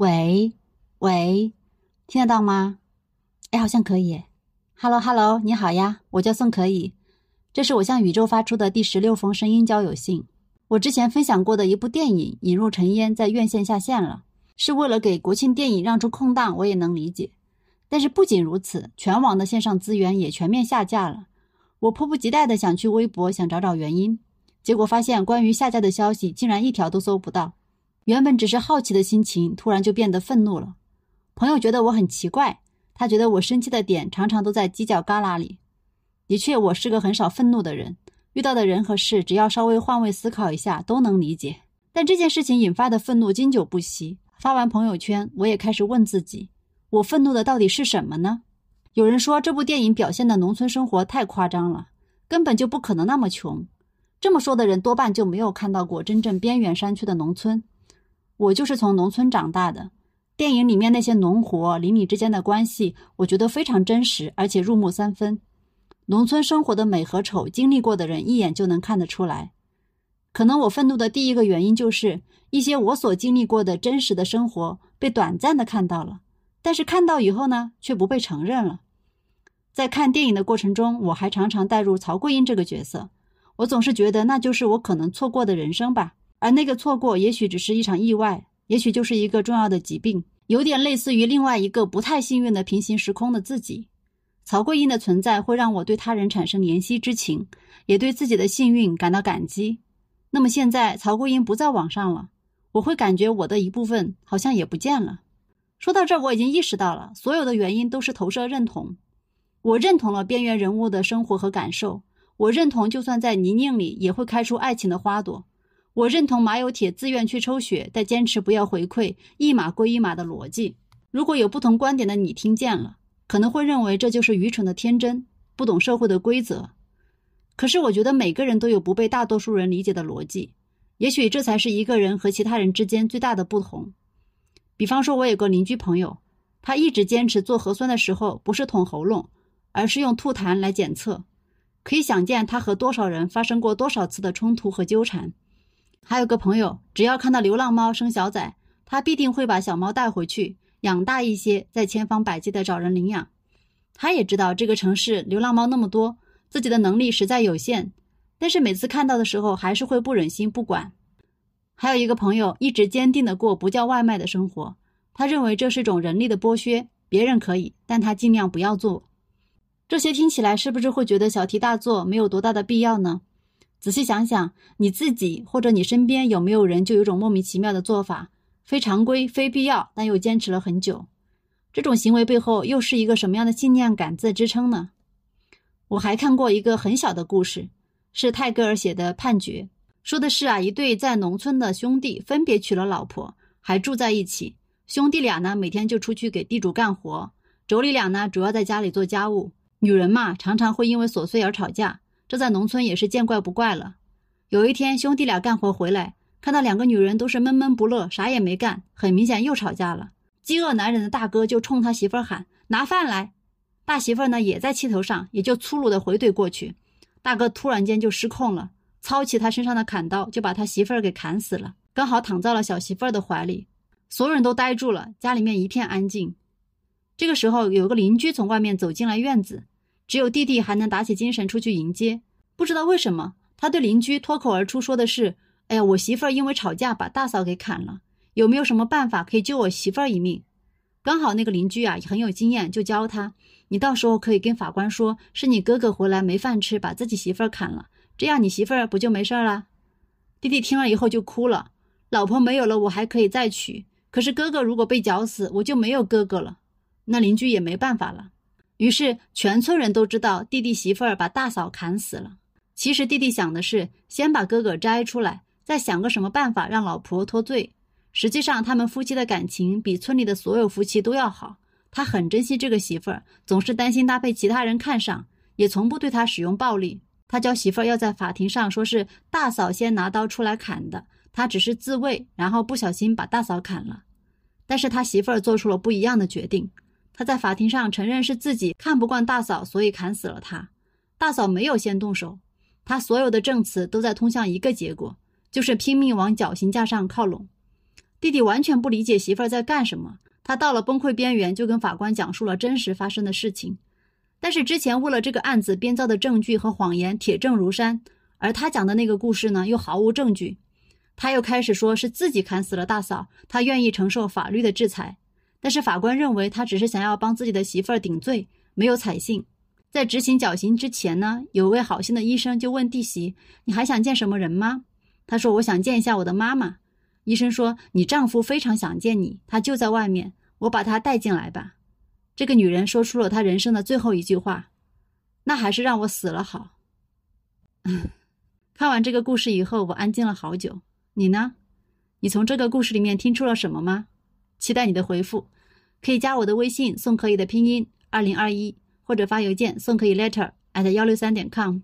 喂，喂，听得到吗？哎，好像可以。Hello，Hello，你好呀，我叫宋可以。这是我向宇宙发出的第十六封声音交友信。我之前分享过的一部电影《引入尘烟》在院线下线了，是为了给国庆电影让出空档，我也能理解。但是不仅如此，全网的线上资源也全面下架了。我迫不及待的想去微博想找找原因，结果发现关于下架的消息竟然一条都搜不到。原本只是好奇的心情，突然就变得愤怒了。朋友觉得我很奇怪，他觉得我生气的点常常都在犄角旮旯里。的确，我是个很少愤怒的人，遇到的人和事，只要稍微换位思考一下，都能理解。但这件事情引发的愤怒经久不息。发完朋友圈，我也开始问自己：我愤怒的到底是什么呢？有人说这部电影表现的农村生活太夸张了，根本就不可能那么穷。这么说的人多半就没有看到过真正边远山区的农村。我就是从农村长大的。电影里面那些农活、邻里之间的关系，我觉得非常真实，而且入木三分。农村生活的美和丑，经历过的人一眼就能看得出来。可能我愤怒的第一个原因，就是一些我所经历过的真实的生活被短暂的看到了，但是看到以后呢，却不被承认了。在看电影的过程中，我还常常带入曹桂英这个角色，我总是觉得那就是我可能错过的人生吧。而那个错过，也许只是一场意外。也许就是一个重要的疾病，有点类似于另外一个不太幸运的平行时空的自己。曹桂英的存在会让我对他人产生怜惜之情，也对自己的幸运感到感激。那么现在曹桂英不在网上了，我会感觉我的一部分好像也不见了。说到这儿，我已经意识到了，所有的原因都是投射认同。我认同了边缘人物的生活和感受，我认同就算在泥泞里也会开出爱情的花朵。我认同马有铁自愿去抽血，但坚持不要回馈，一码归一码的逻辑。如果有不同观点的你听见了，可能会认为这就是愚蠢的天真，不懂社会的规则。可是我觉得每个人都有不被大多数人理解的逻辑，也许这才是一个人和其他人之间最大的不同。比方说，我有个邻居朋友，他一直坚持做核酸的时候不是捅喉咙，而是用吐痰来检测。可以想见他和多少人发生过多少次的冲突和纠缠。还有个朋友，只要看到流浪猫生小崽，他必定会把小猫带回去养大一些，再千方百计的找人领养。他也知道这个城市流浪猫那么多，自己的能力实在有限，但是每次看到的时候，还是会不忍心不管。还有一个朋友，一直坚定的过不叫外卖的生活，他认为这是种人力的剥削，别人可以，但他尽量不要做。这些听起来是不是会觉得小题大做，没有多大的必要呢？仔细想想，你自己或者你身边有没有人就有种莫名其妙的做法，非常规、非必要，但又坚持了很久？这种行为背后又是一个什么样的信念感在支撑呢？我还看过一个很小的故事，是泰戈尔写的《判决》，说的是啊，一对在农村的兄弟分别娶了老婆，还住在一起。兄弟俩呢，每天就出去给地主干活，妯娌俩呢，主要在家里做家务。女人嘛，常常会因为琐碎而吵架。这在农村也是见怪不怪了。有一天，兄弟俩干活回来，看到两个女人都是闷闷不乐，啥也没干，很明显又吵架了。饥饿难忍的大哥就冲他媳妇儿喊：“拿饭来！”大媳妇儿呢也在气头上，也就粗鲁的回怼过去。大哥突然间就失控了，操起他身上的砍刀，就把他媳妇儿给砍死了，刚好躺在了小媳妇儿的怀里。所有人都呆住了，家里面一片安静。这个时候，有个邻居从外面走进来院子。只有弟弟还能打起精神出去迎接。不知道为什么，他对邻居脱口而出说的是：“哎呀，我媳妇儿因为吵架把大嫂给砍了，有没有什么办法可以救我媳妇儿一命？”刚好那个邻居啊很有经验，就教他：“你到时候可以跟法官说，是你哥哥回来没饭吃，把自己媳妇儿砍了，这样你媳妇儿不就没事了？”弟弟听了以后就哭了：“老婆没有了，我还可以再娶，可是哥哥如果被绞死，我就没有哥哥了。”那邻居也没办法了。于是，全村人都知道弟弟媳妇儿把大嫂砍死了。其实，弟弟想的是先把哥哥摘出来，再想个什么办法让老婆脱罪。实际上，他们夫妻的感情比村里的所有夫妻都要好。他很珍惜这个媳妇儿，总是担心她被其他人看上，也从不对她使用暴力。他教媳妇儿要在法庭上说是大嫂先拿刀出来砍的，他只是自卫，然后不小心把大嫂砍了。但是他媳妇儿做出了不一样的决定。他在法庭上承认是自己看不惯大嫂，所以砍死了他。大嫂没有先动手，他所有的证词都在通向一个结果，就是拼命往绞刑架上靠拢。弟弟完全不理解媳妇儿在干什么，他到了崩溃边缘，就跟法官讲述了真实发生的事情。但是之前为了这个案子编造的证据和谎言铁证如山，而他讲的那个故事呢，又毫无证据。他又开始说是自己砍死了大嫂，他愿意承受法律的制裁。但是法官认为他只是想要帮自己的媳妇儿顶罪，没有采信。在执行绞刑之前呢，有位好心的医生就问弟媳：“你还想见什么人吗？”他说：“我想见一下我的妈妈。”医生说：“你丈夫非常想见你，他就在外面，我把他带进来吧。”这个女人说出了她人生的最后一句话：“那还是让我死了好。”看完这个故事以后，我安静了好久。你呢？你从这个故事里面听出了什么吗？期待你的回复，可以加我的微信宋可以的拼音二零二一，或者发邮件宋可以 letter at 幺六三点 com。